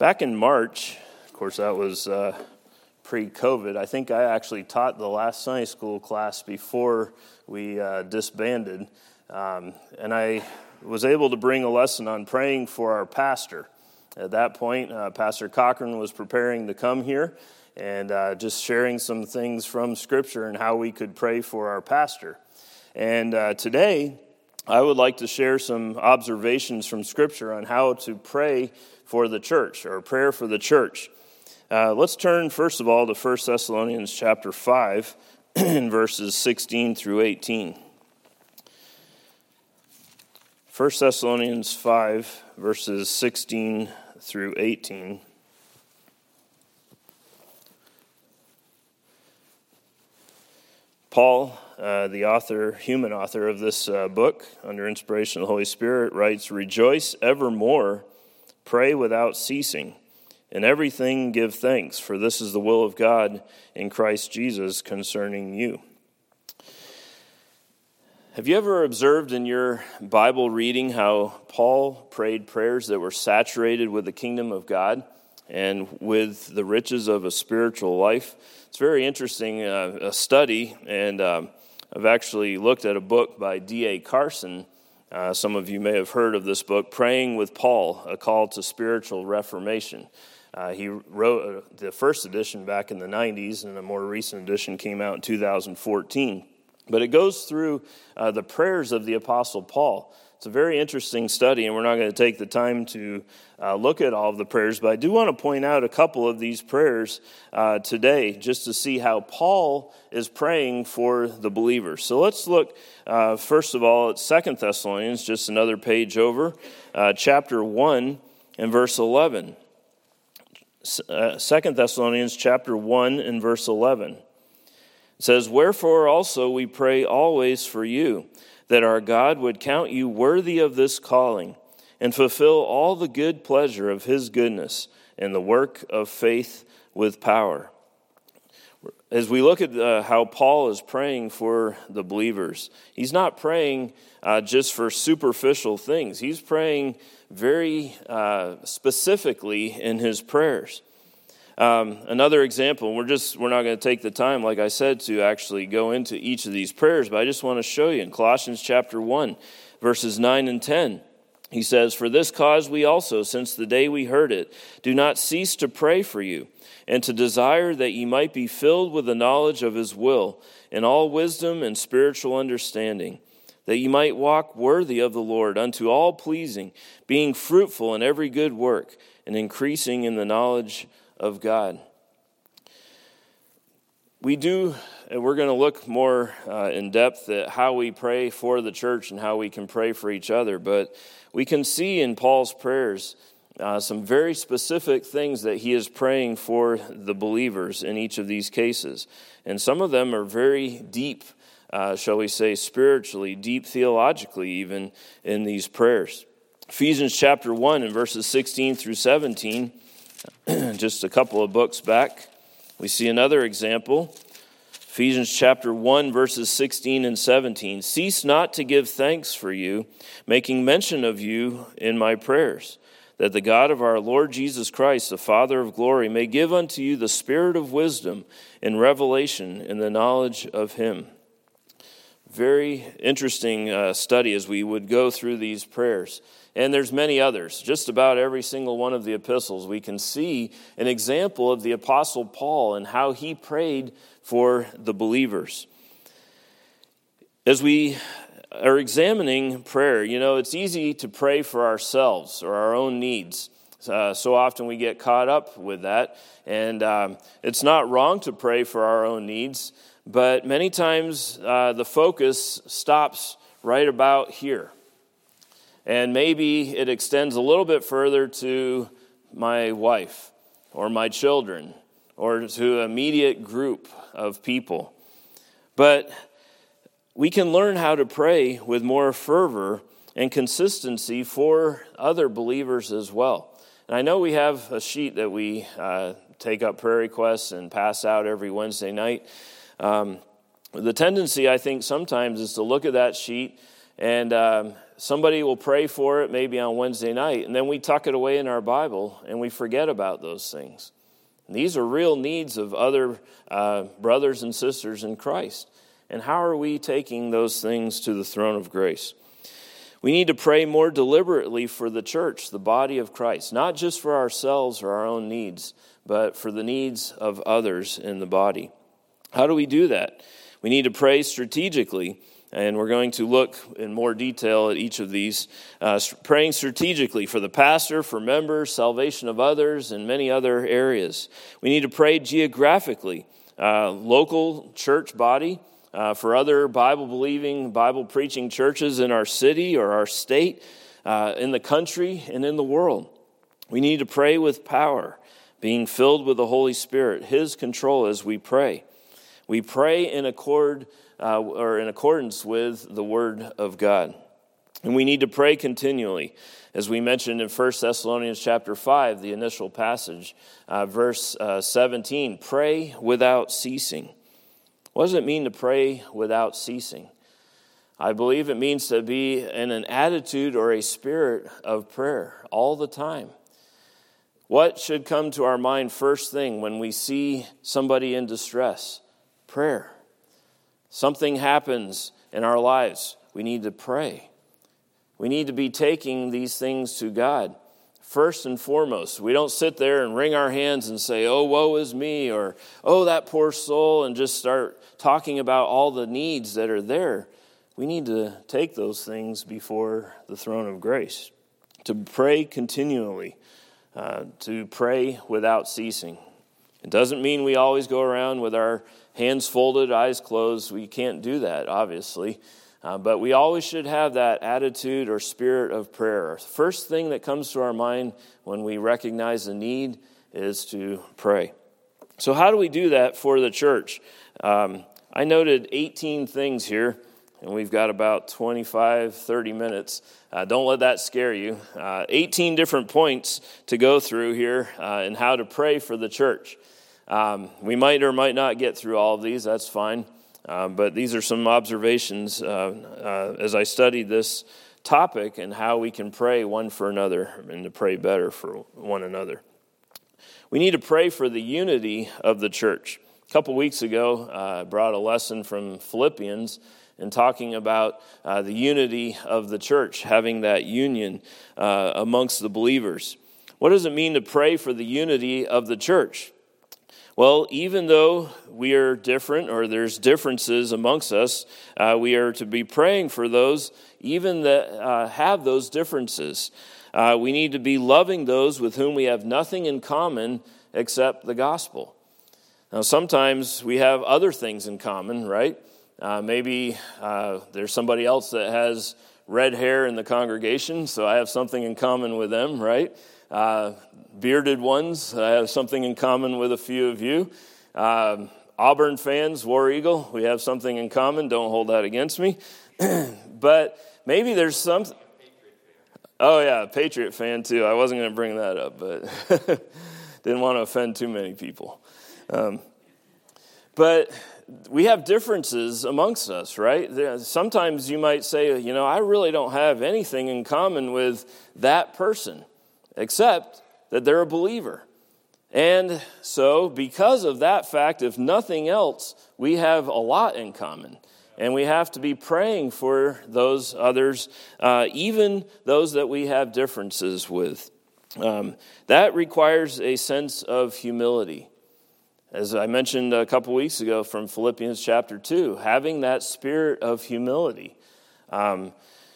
Back in March, of course, that was uh, pre COVID, I think I actually taught the last Sunday school class before we uh, disbanded. Um, and I was able to bring a lesson on praying for our pastor. At that point, uh, Pastor Cochran was preparing to come here and uh, just sharing some things from Scripture and how we could pray for our pastor. And uh, today, I would like to share some observations from Scripture on how to pray for the church or prayer for the church. Uh, let's turn first of all to 1 Thessalonians chapter 5 verses 16 through 18. 1 Thessalonians 5 verses 16 through 18. Paul, uh, the author, human author of this uh, book, under inspiration of the Holy Spirit, writes Rejoice evermore, pray without ceasing. In everything give thanks, for this is the will of God in Christ Jesus concerning you. Have you ever observed in your Bible reading how Paul prayed prayers that were saturated with the kingdom of God and with the riches of a spiritual life? It's very interesting, uh, a study, and um, I've actually looked at a book by D.A. Carson. Uh, some of you may have heard of this book, Praying with Paul A Call to Spiritual Reformation. Uh, he wrote uh, the first edition back in the 90s, and a more recent edition came out in 2014. But it goes through uh, the prayers of the Apostle Paul. It's a very interesting study, and we're not going to take the time to uh, look at all of the prayers, but I do want to point out a couple of these prayers uh, today just to see how Paul is praying for the believers. So let's look, uh, first of all, at Second Thessalonians, just another page over, uh, chapter 1 and verse 11. Uh, Second Thessalonians, chapter 1 and verse 11. It says, Wherefore also we pray always for you, that our God would count you worthy of this calling, and fulfill all the good pleasure of his goodness in the work of faith with power. As we look at uh, how Paul is praying for the believers, he's not praying uh, just for superficial things. He's praying very uh, specifically in his prayers. Um, another example, we're just we're not going to take the time, like I said, to actually go into each of these prayers, but I just want to show you in Colossians chapter one, verses nine and ten. He says, For this cause we also, since the day we heard it, do not cease to pray for you, and to desire that ye might be filled with the knowledge of his will, in all wisdom and spiritual understanding, that ye might walk worthy of the Lord, unto all pleasing, being fruitful in every good work, and increasing in the knowledge of God. We do, and we're going to look more uh, in depth at how we pray for the church and how we can pray for each other, but we can see in Paul's prayers uh, some very specific things that he is praying for the believers in each of these cases. And some of them are very deep, uh, shall we say, spiritually, deep theologically, even in these prayers. Ephesians chapter 1 and verses 16 through 17 just a couple of books back, we see another example. Ephesians chapter 1, verses 16 and 17. Cease not to give thanks for you, making mention of you in my prayers, that the God of our Lord Jesus Christ, the Father of glory, may give unto you the spirit of wisdom and revelation in the knowledge of him. Very interesting uh, study as we would go through these prayers. And there's many others. Just about every single one of the epistles, we can see an example of the Apostle Paul and how he prayed for the believers. As we are examining prayer, you know, it's easy to pray for ourselves or our own needs. Uh, so often we get caught up with that. And um, it's not wrong to pray for our own needs, but many times uh, the focus stops right about here. And maybe it extends a little bit further to my wife or my children or to an immediate group of people. But we can learn how to pray with more fervor and consistency for other believers as well. And I know we have a sheet that we uh, take up prayer requests and pass out every Wednesday night. Um, the tendency, I think, sometimes is to look at that sheet and um, somebody will pray for it maybe on Wednesday night, and then we tuck it away in our Bible and we forget about those things. And these are real needs of other uh, brothers and sisters in Christ. And how are we taking those things to the throne of grace? We need to pray more deliberately for the church, the body of Christ, not just for ourselves or our own needs, but for the needs of others in the body. How do we do that? We need to pray strategically and we're going to look in more detail at each of these, uh, praying strategically for the pastor, for members, salvation of others, and many other areas. We need to pray geographically, uh, local church body, uh, for other Bible believing, Bible preaching churches in our city or our state, uh, in the country, and in the world. We need to pray with power, being filled with the Holy Spirit, His control as we pray. We pray in accord uh, or in accordance with the Word of God. And we need to pray continually. As we mentioned in 1 Thessalonians chapter 5, the initial passage, uh, verse uh, 17, pray without ceasing. What does it mean to pray without ceasing? I believe it means to be in an attitude or a spirit of prayer all the time. What should come to our mind first thing when we see somebody in distress? Prayer. Something happens in our lives. We need to pray. We need to be taking these things to God first and foremost. We don't sit there and wring our hands and say, oh, woe is me, or oh, that poor soul, and just start talking about all the needs that are there. We need to take those things before the throne of grace, to pray continually, uh, to pray without ceasing. It doesn't mean we always go around with our hands folded, eyes closed. We can't do that, obviously. Uh, but we always should have that attitude or spirit of prayer. First thing that comes to our mind when we recognize the need is to pray. So, how do we do that for the church? Um, I noted 18 things here, and we've got about 25, 30 minutes. Uh, don't let that scare you. Uh, 18 different points to go through here uh, and how to pray for the church. Um, we might or might not get through all of these, that's fine. Uh, but these are some observations uh, uh, as I studied this topic and how we can pray one for another and to pray better for one another. We need to pray for the unity of the church. A couple weeks ago, uh, I brought a lesson from Philippians and talking about uh, the unity of the church, having that union uh, amongst the believers. What does it mean to pray for the unity of the church? Well, even though we are different or there's differences amongst us, uh, we are to be praying for those even that uh, have those differences. Uh, we need to be loving those with whom we have nothing in common except the gospel. Now, sometimes we have other things in common, right? Uh, maybe uh, there's somebody else that has red hair in the congregation, so I have something in common with them, right? Uh, bearded ones, I have something in common with a few of you. Um, Auburn fans, War Eagle, we have something in common. Don't hold that against me. but maybe there's some. Oh, yeah, Patriot fan too. I wasn't going to bring that up, but didn't want to offend too many people. Um, but we have differences amongst us, right? Sometimes you might say, you know, I really don't have anything in common with that person except that they're a believer. And so, because of that fact, if nothing else, we have a lot in common. And we have to be praying for those others, uh, even those that we have differences with. Um, that requires a sense of humility. As I mentioned a couple weeks ago from Philippians chapter 2, having that spirit of humility. Um,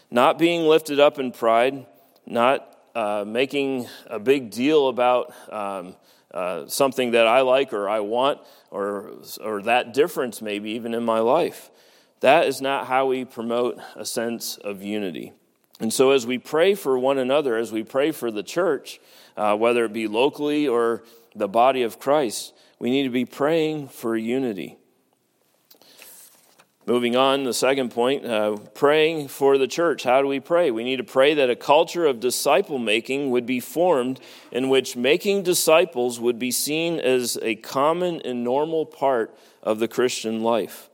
not being lifted up in pride, not uh, making a big deal about um, uh, something that I like or I want or, or that difference, maybe even in my life. That is not how we promote a sense of unity. And so, as we pray for one another, as we pray for the church, uh, whether it be locally or the body of Christ, we need to be praying for unity. Moving on, the second point uh, praying for the church. How do we pray? We need to pray that a culture of disciple making would be formed in which making disciples would be seen as a common and normal part of the Christian life.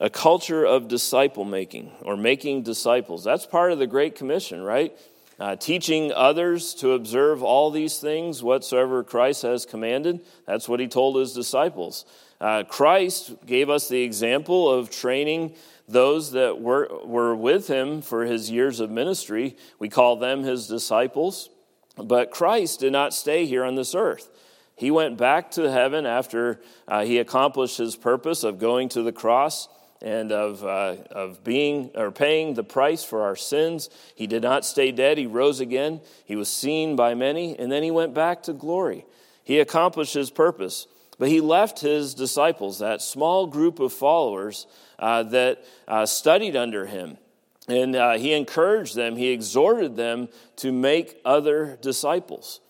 a culture of disciple making or making disciples. That's part of the Great Commission, right? Uh, teaching others to observe all these things whatsoever Christ has commanded. That's what he told his disciples. Uh, Christ gave us the example of training those that were, were with him for his years of ministry. We call them his disciples. But Christ did not stay here on this earth. He went back to heaven after uh, he accomplished his purpose of going to the cross and of, uh, of being or paying the price for our sins. He did not stay dead. He rose again. He was seen by many, and then he went back to glory. He accomplished his purpose. But he left his disciples, that small group of followers uh, that uh, studied under him. And uh, he encouraged them, he exhorted them to make other disciples.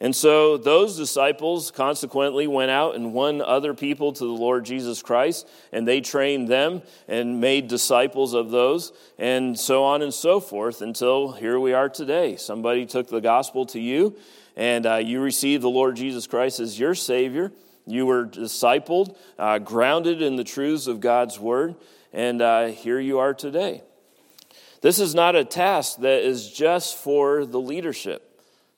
And so those disciples consequently went out and won other people to the Lord Jesus Christ, and they trained them and made disciples of those, and so on and so forth until here we are today. Somebody took the gospel to you, and uh, you received the Lord Jesus Christ as your Savior. You were discipled, uh, grounded in the truths of God's Word, and uh, here you are today. This is not a task that is just for the leadership.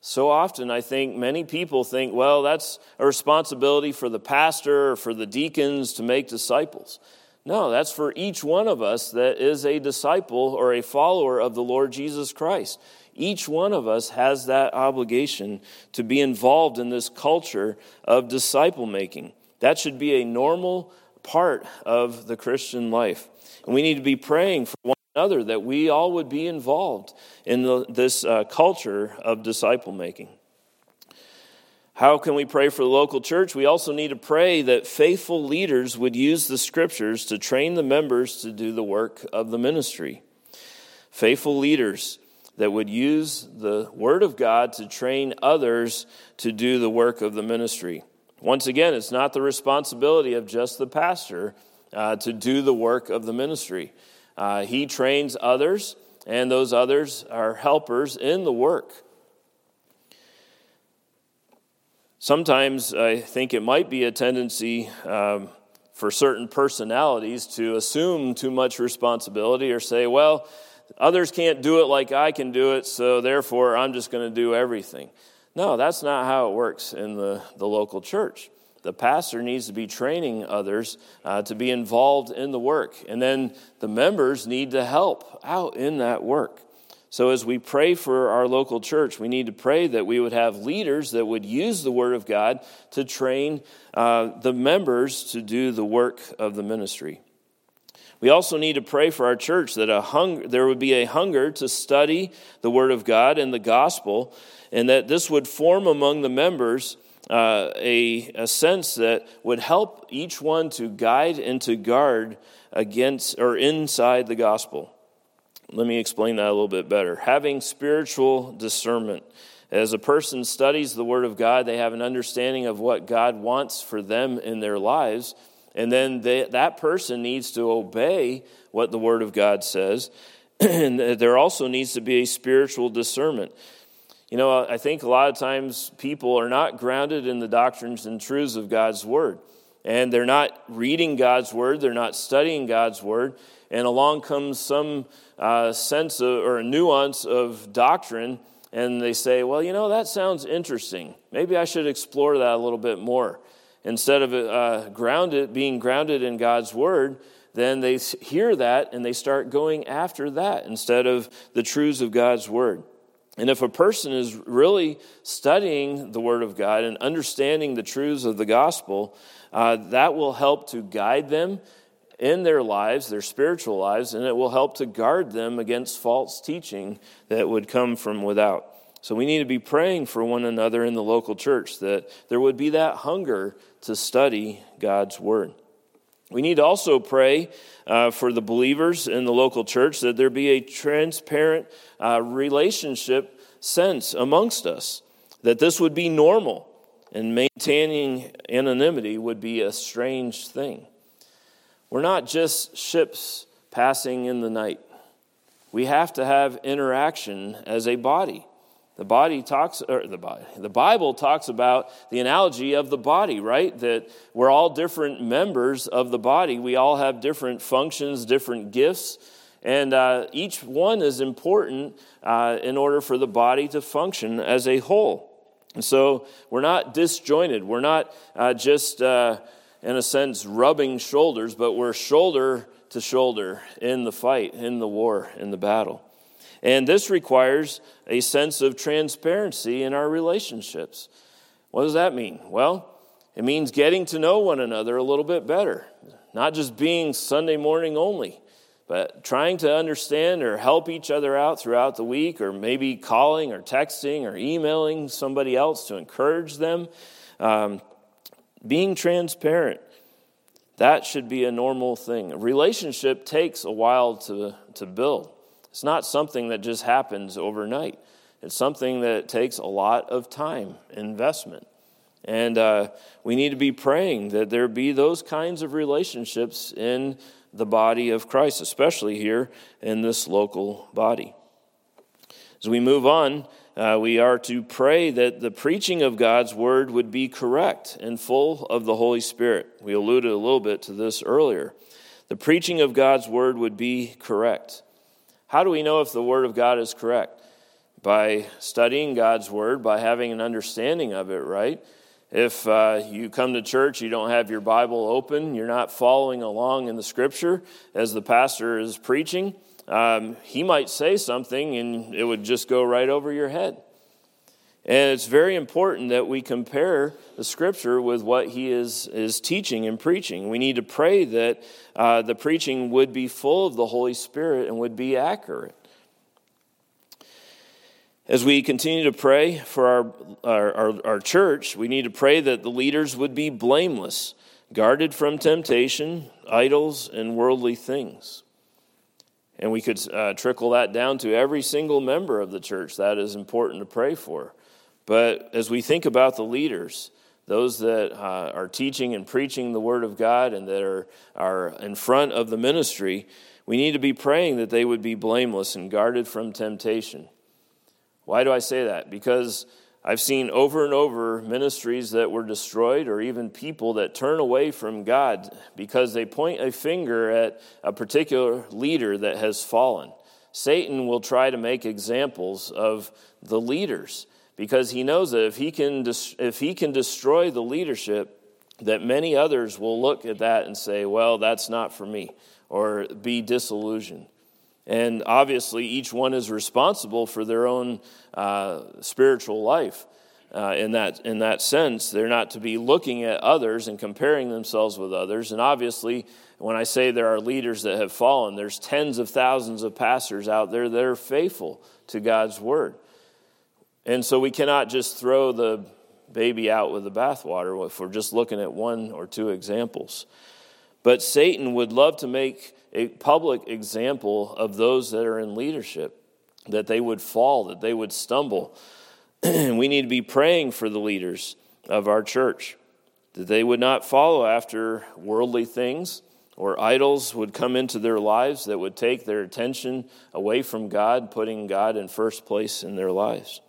So often, I think many people think, well, that's a responsibility for the pastor or for the deacons to make disciples. No, that's for each one of us that is a disciple or a follower of the Lord Jesus Christ. Each one of us has that obligation to be involved in this culture of disciple making. That should be a normal part of the Christian life. And we need to be praying for one that we all would be involved in the, this uh, culture of disciple making. How can we pray for the local church? We also need to pray that faithful leaders would use the scriptures to train the members to do the work of the ministry. Faithful leaders that would use the Word of God to train others to do the work of the ministry. Once again, it's not the responsibility of just the pastor uh, to do the work of the ministry. Uh, he trains others, and those others are helpers in the work. Sometimes I think it might be a tendency um, for certain personalities to assume too much responsibility or say, well, others can't do it like I can do it, so therefore I'm just going to do everything. No, that's not how it works in the, the local church the pastor needs to be training others uh, to be involved in the work. And then the members need to help out in that work. So, as we pray for our local church, we need to pray that we would have leaders that would use the Word of God to train uh, the members to do the work of the ministry. We also need to pray for our church that a hung, there would be a hunger to study the Word of God and the gospel, and that this would form among the members uh, a, a sense that would help each one to guide and to guard against or inside the gospel. Let me explain that a little bit better. Having spiritual discernment. As a person studies the Word of God, they have an understanding of what God wants for them in their lives. And then they, that person needs to obey what the Word of God says. and there also needs to be a spiritual discernment. You know, I think a lot of times people are not grounded in the doctrines and truths of God's Word. And they're not reading God's Word, they're not studying God's Word. And along comes some uh, sense of, or a nuance of doctrine, and they say, well, you know, that sounds interesting. Maybe I should explore that a little bit more. Instead of uh, grounded, being grounded in God's Word, then they hear that and they start going after that instead of the truths of God's Word. And if a person is really studying the Word of God and understanding the truths of the gospel, uh, that will help to guide them in their lives, their spiritual lives, and it will help to guard them against false teaching that would come from without. So we need to be praying for one another in the local church that there would be that hunger to study God's Word. We need to also pray uh, for the believers in the local church that there be a transparent uh, relationship sense amongst us, that this would be normal, and maintaining anonymity would be a strange thing. We're not just ships passing in the night. We have to have interaction as a body. The body talks, or the body, the Bible talks about the analogy of the body, right? That we're all different members of the body. We all have different functions, different gifts, and uh, each one is important uh, in order for the body to function as a whole. And so we're not disjointed. We're not uh, just, uh, in a sense, rubbing shoulders, but we're shoulder to shoulder in the fight, in the war, in the battle. And this requires a sense of transparency in our relationships. What does that mean? Well, it means getting to know one another a little bit better, not just being Sunday morning only, but trying to understand or help each other out throughout the week, or maybe calling or texting or emailing somebody else to encourage them. Um, being transparent. That should be a normal thing. A relationship takes a while to, to build. It's not something that just happens overnight. It's something that takes a lot of time, investment. And uh, we need to be praying that there be those kinds of relationships in the body of Christ, especially here in this local body. As we move on, uh, we are to pray that the preaching of God's word would be correct and full of the Holy Spirit. We alluded a little bit to this earlier. The preaching of God's word would be correct. How do we know if the Word of God is correct? By studying God's Word, by having an understanding of it, right? If uh, you come to church, you don't have your Bible open, you're not following along in the Scripture as the pastor is preaching, um, he might say something and it would just go right over your head. And it's very important that we compare the scripture with what he is, is teaching and preaching. We need to pray that uh, the preaching would be full of the Holy Spirit and would be accurate. As we continue to pray for our, our, our, our church, we need to pray that the leaders would be blameless, guarded from temptation, idols, and worldly things. And we could uh, trickle that down to every single member of the church. That is important to pray for. But as we think about the leaders, those that uh, are teaching and preaching the Word of God and that are, are in front of the ministry, we need to be praying that they would be blameless and guarded from temptation. Why do I say that? Because I've seen over and over ministries that were destroyed, or even people that turn away from God because they point a finger at a particular leader that has fallen. Satan will try to make examples of the leaders because he knows that if he can, if he can destroy the leadership, that many others will look at that and say, well, that's not for me, or be disillusioned. And obviously, each one is responsible for their own uh, spiritual life. Uh, in that in that sense, they're not to be looking at others and comparing themselves with others. And obviously, when I say there are leaders that have fallen, there's tens of thousands of pastors out there that are faithful to God's word. And so we cannot just throw the baby out with the bathwater if we're just looking at one or two examples. But Satan would love to make a public example of those that are in leadership, that they would fall, that they would stumble. And we need to be praying for the leaders of our church, that they would not follow after worldly things or idols would come into their lives that would take their attention away from God, putting God in first place in their lives.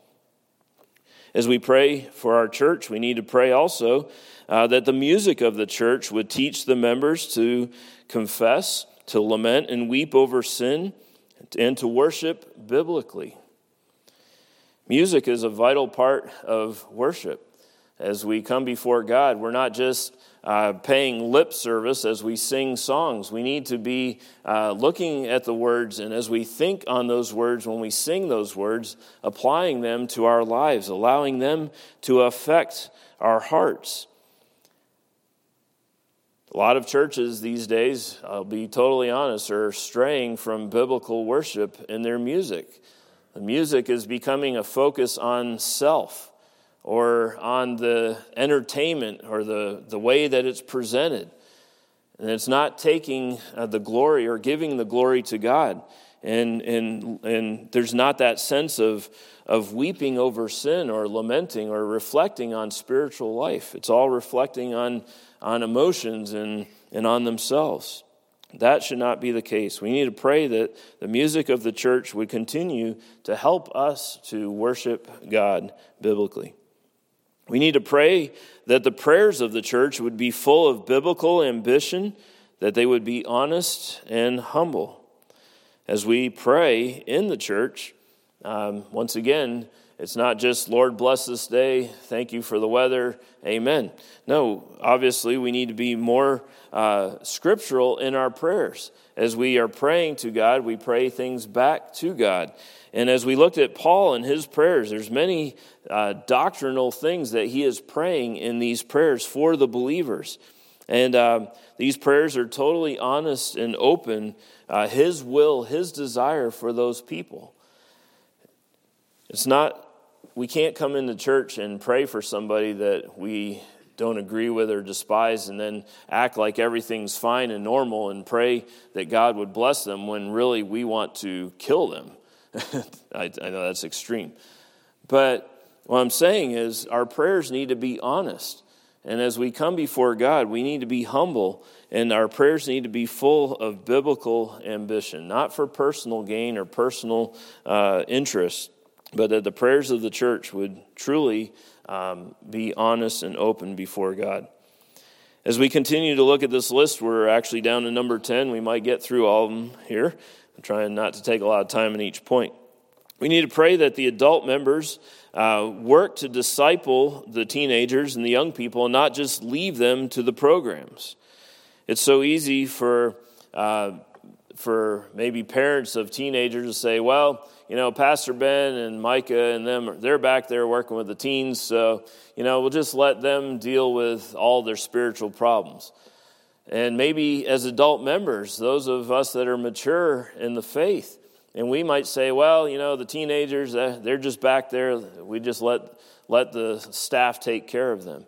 As we pray for our church, we need to pray also uh, that the music of the church would teach the members to confess, to lament and weep over sin, and to worship biblically. Music is a vital part of worship. As we come before God, we're not just uh, paying lip service as we sing songs. We need to be uh, looking at the words, and as we think on those words, when we sing those words, applying them to our lives, allowing them to affect our hearts. A lot of churches these days, I'll be totally honest, are straying from biblical worship in their music. The music is becoming a focus on self or on the entertainment or the, the way that it's presented. And it's not taking uh, the glory or giving the glory to God. And, and, and there's not that sense of, of weeping over sin or lamenting or reflecting on spiritual life. It's all reflecting on, on emotions and, and on themselves. That should not be the case. We need to pray that the music of the church would continue to help us to worship God biblically. We need to pray that the prayers of the church would be full of biblical ambition, that they would be honest and humble. As we pray in the church, um, once again, it's not just, Lord, bless this day, thank you for the weather, amen. No, obviously, we need to be more uh, scriptural in our prayers. As we are praying to God, we pray things back to God. And as we looked at Paul and his prayers, there's many uh, doctrinal things that he is praying in these prayers for the believers. And uh, these prayers are totally honest and open, uh, his will, his desire for those people. It's not, we can't come into church and pray for somebody that we don't agree with or despise and then act like everything's fine and normal and pray that God would bless them when really we want to kill them. I, I know that's extreme. But what I'm saying is, our prayers need to be honest. And as we come before God, we need to be humble, and our prayers need to be full of biblical ambition, not for personal gain or personal uh, interest, but that the prayers of the church would truly um, be honest and open before God. As we continue to look at this list, we're actually down to number 10. We might get through all of them here. I'm trying not to take a lot of time in each point. We need to pray that the adult members uh, work to disciple the teenagers and the young people and not just leave them to the programs. It's so easy for, uh, for maybe parents of teenagers to say, well, you know, Pastor Ben and Micah and them, they're back there working with the teens, so, you know, we'll just let them deal with all their spiritual problems. And maybe as adult members, those of us that are mature in the faith, and we might say, well, you know, the teenagers, uh, they're just back there. We just let, let the staff take care of them.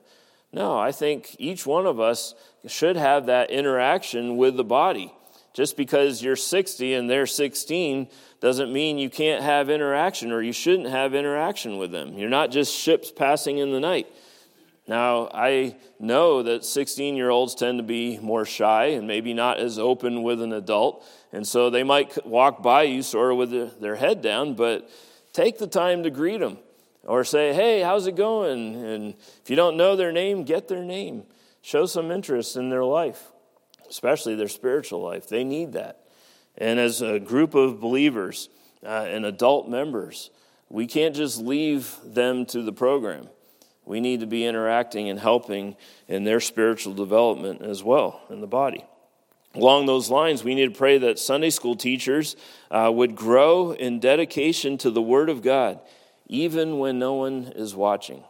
No, I think each one of us should have that interaction with the body. Just because you're 60 and they're 16 doesn't mean you can't have interaction or you shouldn't have interaction with them. You're not just ships passing in the night. Now, I know that 16 year olds tend to be more shy and maybe not as open with an adult. And so they might walk by you sort of with their head down, but take the time to greet them or say, hey, how's it going? And if you don't know their name, get their name. Show some interest in their life, especially their spiritual life. They need that. And as a group of believers uh, and adult members, we can't just leave them to the program. We need to be interacting and helping in their spiritual development as well in the body. Along those lines, we need to pray that Sunday school teachers uh, would grow in dedication to the Word of God, even when no one is watching.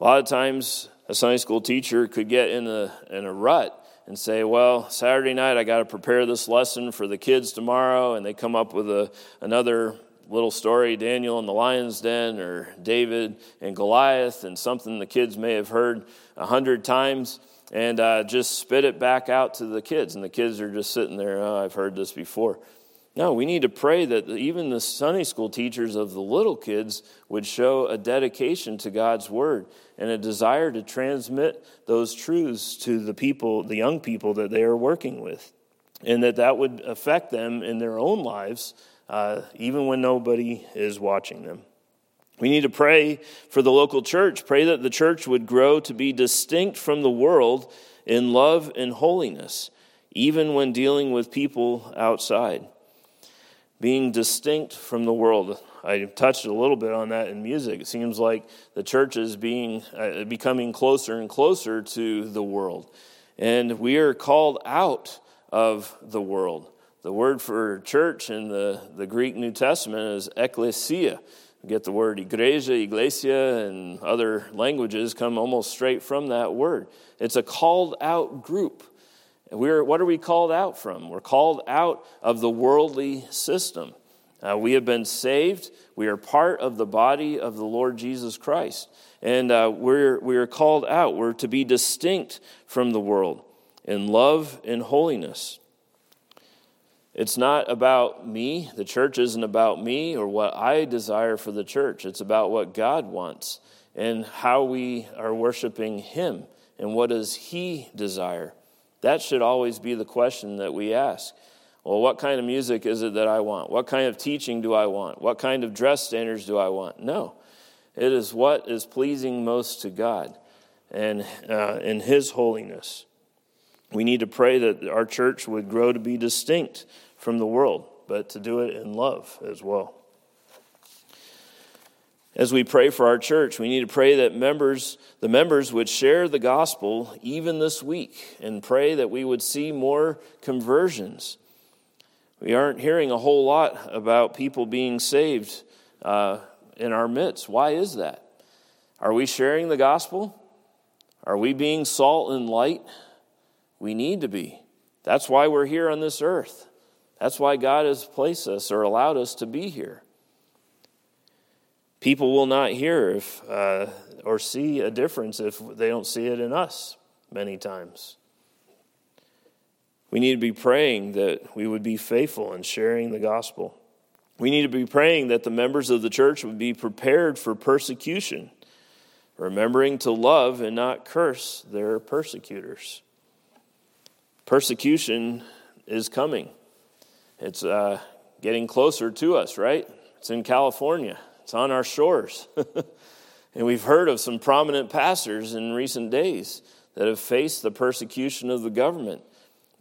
A lot of times, a Sunday school teacher could get in a, in a rut and say, Well, Saturday night I got to prepare this lesson for the kids tomorrow, and they come up with a, another little story, Daniel in the lion's den, or David and Goliath, and something the kids may have heard a hundred times, and uh, just spit it back out to the kids. And the kids are just sitting there, oh, I've heard this before. No, we need to pray that even the Sunday school teachers of the little kids would show a dedication to God's word and a desire to transmit those truths to the people, the young people that they are working with, and that that would affect them in their own lives uh, even when nobody is watching them. We need to pray for the local church. Pray that the church would grow to be distinct from the world in love and holiness, even when dealing with people outside. Being distinct from the world. I touched a little bit on that in music. It seems like the church is being, uh, becoming closer and closer to the world. And we are called out of the world. The word for church in the, the Greek New Testament is ekklesia. We get the word igreja, iglesia, and other languages come almost straight from that word. It's a called out group. We're, what are we called out from? We're called out of the worldly system. Uh, we have been saved. We are part of the body of the Lord Jesus Christ. And uh, we're, we're called out. We're to be distinct from the world in love and holiness. It's not about me. The church isn't about me or what I desire for the church. It's about what God wants and how we are worshiping Him and what does He desire. That should always be the question that we ask. Well, what kind of music is it that I want? What kind of teaching do I want? What kind of dress standards do I want? No. It is what is pleasing most to God and uh, in His holiness. We need to pray that our church would grow to be distinct from the world, but to do it in love as well. As we pray for our church, we need to pray that members, the members would share the gospel even this week and pray that we would see more conversions. We aren't hearing a whole lot about people being saved uh, in our midst. Why is that? Are we sharing the gospel? Are we being salt and light? We need to be. That's why we're here on this earth. That's why God has placed us or allowed us to be here. People will not hear if, uh, or see a difference if they don't see it in us many times. We need to be praying that we would be faithful in sharing the gospel. We need to be praying that the members of the church would be prepared for persecution, remembering to love and not curse their persecutors. Persecution is coming. It's uh, getting closer to us, right? It's in California. It's on our shores. and we've heard of some prominent pastors in recent days that have faced the persecution of the government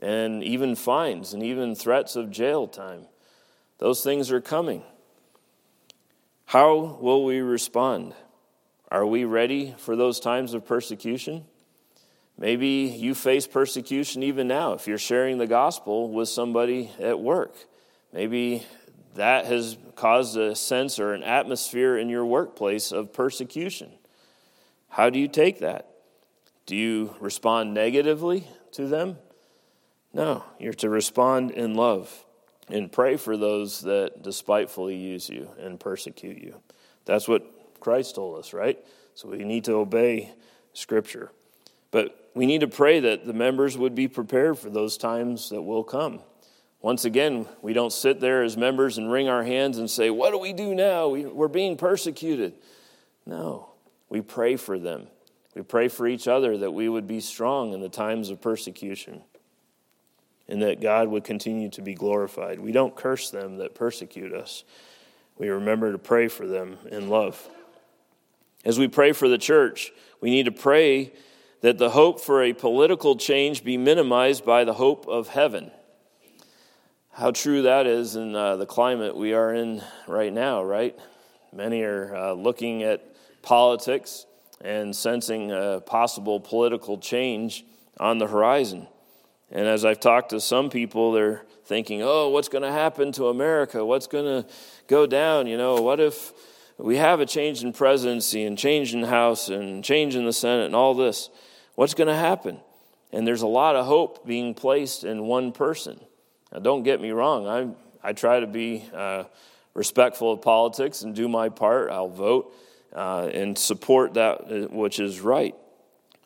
and even fines and even threats of jail time. Those things are coming. How will we respond? Are we ready for those times of persecution? Maybe you face persecution even now if you're sharing the gospel with somebody at work. Maybe that has caused a sense or an atmosphere in your workplace of persecution. How do you take that? Do you respond negatively to them? No, you're to respond in love and pray for those that despitefully use you and persecute you. That's what Christ told us, right? So we need to obey Scripture. But we need to pray that the members would be prepared for those times that will come. Once again, we don't sit there as members and wring our hands and say, What do we do now? We, are being persecuted. No, we pray for them. We pray for each other that we would be strong in the times of persecution and that God would continue to be glorified. We don't curse them that persecute us, we remember to pray for them in love. As we pray for the church, we need to pray that the hope for a political change be minimized by the hope of heaven how true that is in uh, the climate we are in right now, right? Many are uh, looking at politics and sensing a possible political change on the horizon. And as I've talked to some people, they're thinking, oh, what's going to happen to America? What's going to go down? You know, what if we have a change in presidency and change in House and change in the Senate and all this? What's going to happen? And there's a lot of hope being placed in one person. Now, don't get me wrong, I, I try to be uh, respectful of politics and do my part. I'll vote uh, and support that uh, which is right.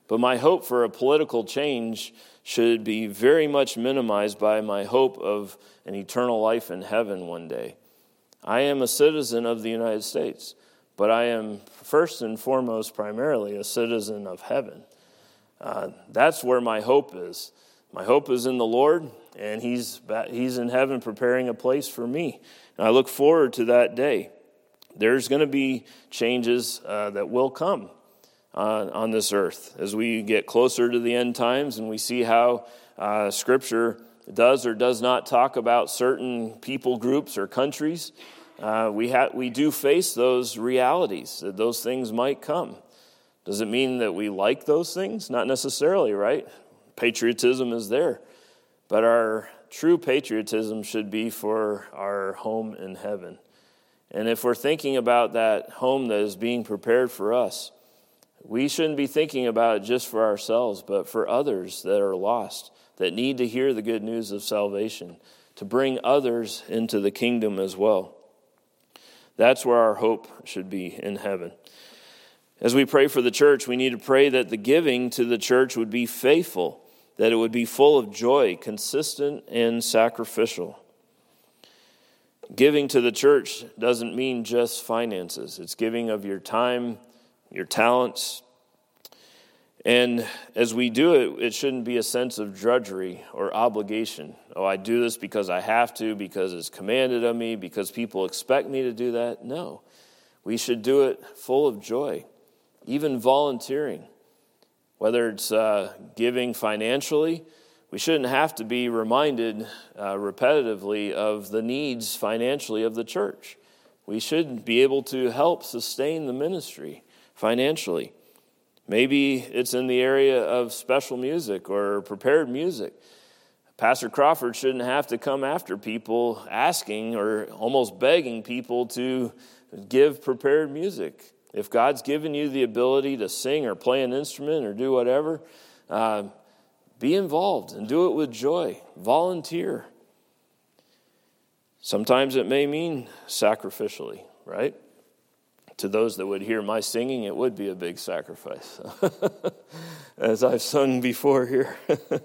But my hope for a political change should be very much minimized by my hope of an eternal life in heaven one day. I am a citizen of the United States, but I am first and foremost, primarily, a citizen of heaven. Uh, that's where my hope is. My hope is in the Lord, and he's, he's in heaven preparing a place for me. And I look forward to that day. There's going to be changes uh, that will come uh, on this earth as we get closer to the end times and we see how uh, Scripture does or does not talk about certain people groups or countries. Uh, we, ha- we do face those realities that those things might come. Does it mean that we like those things? Not necessarily, right? Patriotism is there. But our true patriotism should be for our home in heaven. And if we're thinking about that home that is being prepared for us, we shouldn't be thinking about it just for ourselves, but for others that are lost, that need to hear the good news of salvation, to bring others into the kingdom as well. That's where our hope should be in heaven. As we pray for the church, we need to pray that the giving to the church would be faithful that it would be full of joy, consistent, and sacrificial. Giving to the church doesn't mean just finances, it's giving of your time, your talents. And as we do it, it shouldn't be a sense of drudgery or obligation. Oh, I do this because I have to, because it's commanded of me, because people expect me to do that. No. We should do it full of joy, even volunteering. Whether it's uh, giving financially, we shouldn't have to be reminded uh, repetitively of the needs financially of the church. We should be able to help sustain the ministry financially. Maybe it's in the area of special music or prepared music. Pastor Crawford shouldn't have to come after people asking or almost begging people to give prepared music. If God's given you the ability to sing or play an instrument or do whatever, uh, be involved and do it with joy. Volunteer. Sometimes it may mean sacrificially, right? to those that would hear my singing, it would be a big sacrifice, as I've sung before here.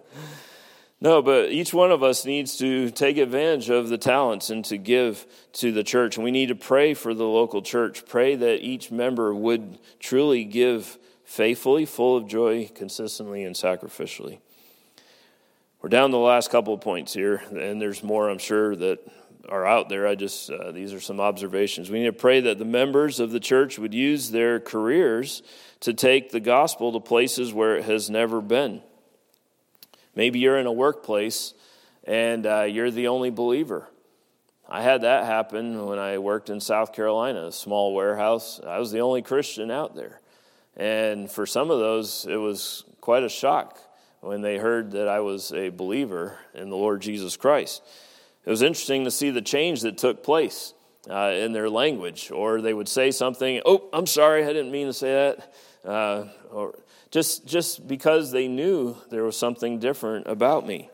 no, but each one of us needs to take advantage of the talents and to give to the church. And we need to pray for the local church. Pray that each member would truly give faithfully, full of joy, consistently, and sacrificially. We're down to the last couple of points here, and there's more, I'm sure, that are out there. I just, uh, these are some observations. We need to pray that the members of the church would use their careers to take the gospel to places where it has never been. Maybe you're in a workplace and uh, you're the only believer. I had that happen when I worked in South Carolina, a small warehouse. I was the only Christian out there. And for some of those, it was quite a shock when they heard that I was a believer in the Lord Jesus Christ it was interesting to see the change that took place uh, in their language. Or they would say something, oh, I'm sorry, I didn't mean to say that. Uh, or just, just because they knew there was something different about me.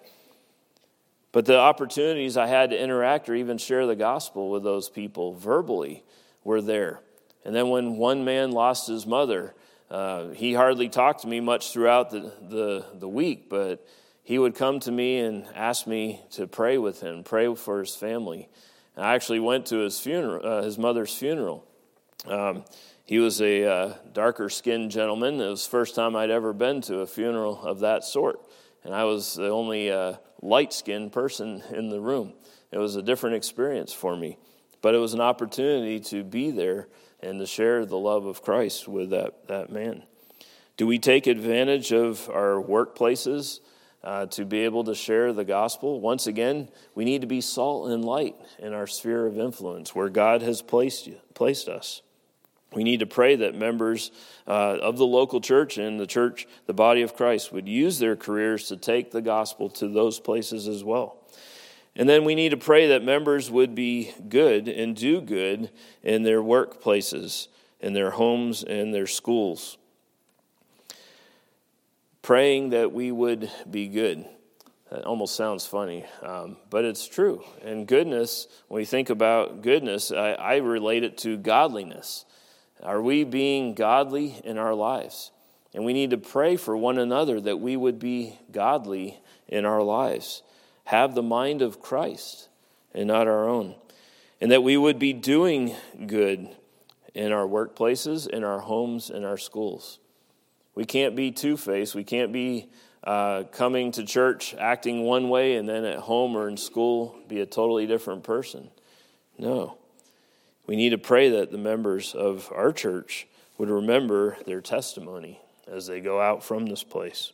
But the opportunities I had to interact or even share the gospel with those people verbally were there. And then when one man lost his mother, uh, he hardly talked to me much throughout the, the, the week, but he would come to me and ask me to pray with him, pray for his family. And I actually went to his funeral, uh, his mother's funeral. Um, he was a uh, darker skinned gentleman. It was the first time I'd ever been to a funeral of that sort. And I was the only uh, light skinned person in the room. It was a different experience for me. But it was an opportunity to be there and to share the love of Christ with that, that man. Do we take advantage of our workplaces? uh, to be able to share the gospel. Once again, we need to be salt and light in our sphere of influence where God has placed, you, placed us. We need to pray that members uh, of the local church and the church, the body of Christ, would use their careers to take the gospel to those places as well. And then we need to pray that members would be good and do good in their workplaces, in their homes, and their schools praying that we would be good. That almost sounds funny, um, but it's true. And goodness, when we think about goodness, I, I relate it to godliness. Are we being godly in our lives? And we need to pray for one another that we would be godly in our lives, have the mind of Christ and not our own, and that we would be doing good in our workplaces, in our homes, in our schools. We can't be two faced. We can't be uh, coming to church acting one way and then at home or in school be a totally different person. No. We need to pray that the members of our church would remember their testimony as they go out from this place.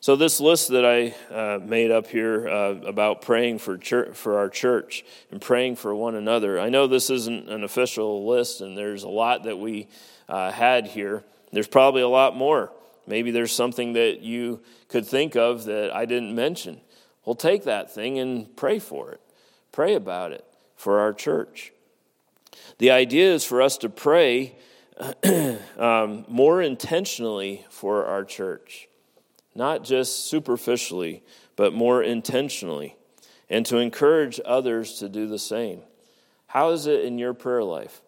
So, this list that I uh, made up here uh, about praying for, church, for our church and praying for one another, I know this isn't an official list, and there's a lot that we uh, had here. There's probably a lot more. Maybe there's something that you could think of that I didn't mention. Well, take that thing and pray for it. Pray about it for our church. The idea is for us to pray um, more intentionally for our church, not just superficially, but more intentionally, and to encourage others to do the same. How is it in your prayer life?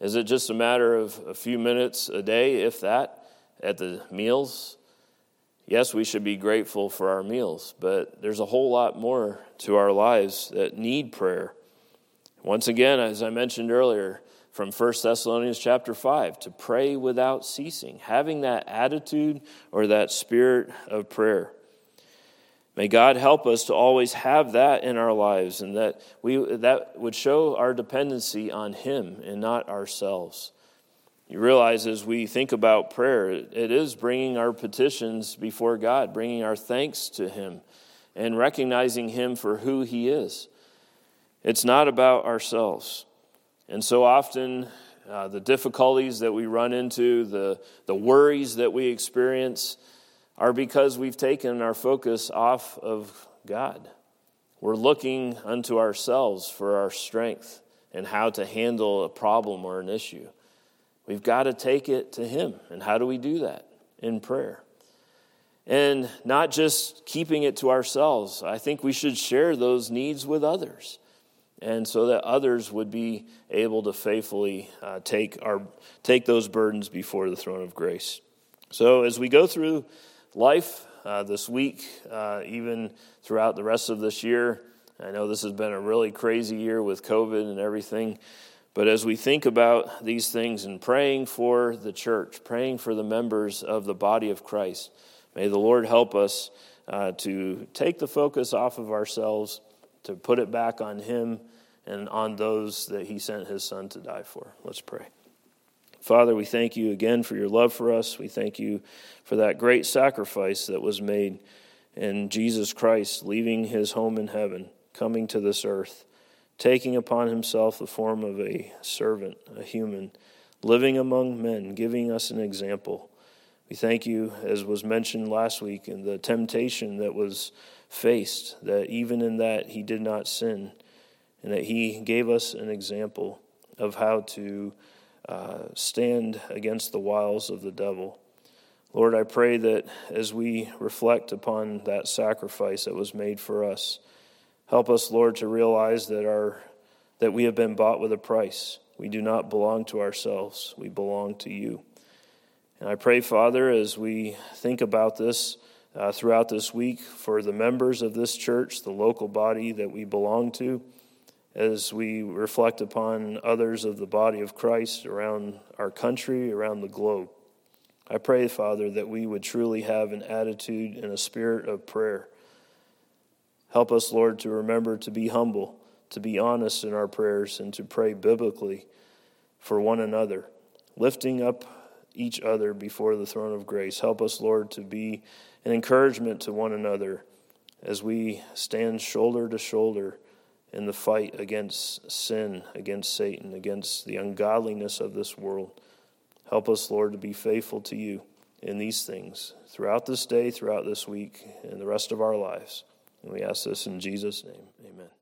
Is it just a matter of a few minutes a day, if that, at the meals? Yes, we should be grateful for our meals, but there's a whole lot more to our lives that need prayer. Once again, as I mentioned earlier, from 1 Thessalonians chapter 5 to pray without ceasing, having that attitude or that spirit of prayer. May God help us to always have that in our lives and that we that would show our dependency on him and not ourselves. You realize as we think about prayer, it is bringing our petitions before God, bringing our thanks to him and recognizing him for who he is. It's not about ourselves. And so often, uh, the difficulties that we run into, the, the worries that we experience, are because we've taken our focus off of God. We're looking unto ourselves for our strength and how to handle a problem or an issue. We've got to take it to Him. And how do we do that? In prayer. And not just keeping it to ourselves. I think we should share those needs with others and so that others would be able to faithfully uh, take, our, take those burdens before the throne of grace. So, as we go through life uh, this week, uh, even throughout the rest of this year, I know this has been a really crazy year with COVID and everything, but as we think about these things and praying for the church, praying for the members of the body of Christ, may the Lord help us uh, to take the focus off of ourselves to put it back on Him and on those that He sent His Son to die for. Let's pray. Father, we thank you again for your love for us. We thank you for that great sacrifice that was made in Jesus Christ, leaving His home in heaven, coming to this earth, taking upon Himself the form of a servant, a human, living among men, giving us an example. We thank you, as was mentioned last week, in the temptation that was faced, that even in that he did not sin, and that he gave us an example of how to uh, stand against the wiles of the devil. Lord, I pray that as we reflect upon that sacrifice that was made for us, help us, Lord, to realize that our that we have been bought with a price. We do not belong to ourselves. We belong to you. And I pray, Father, as we think about this, uh, throughout this week for the members of this church, the local body that we belong to, as we reflect upon others of the body of Christ around our country, around the globe. I pray, Father, that we would truly have an attitude and a spirit of prayer. Help us, Lord, to remember to be humble, to be honest in our prayers, and to pray biblically for one another, lifting up each other before the throne of grace. Help us, Lord, to be an encouragement to one another as we stand shoulder to shoulder in the fight against sin, against Satan, against the ungodliness of this world. Help us, Lord, to be faithful to you in these things throughout this day, throughout this week, and the rest of our lives. And we ask this in Jesus' name. Amen.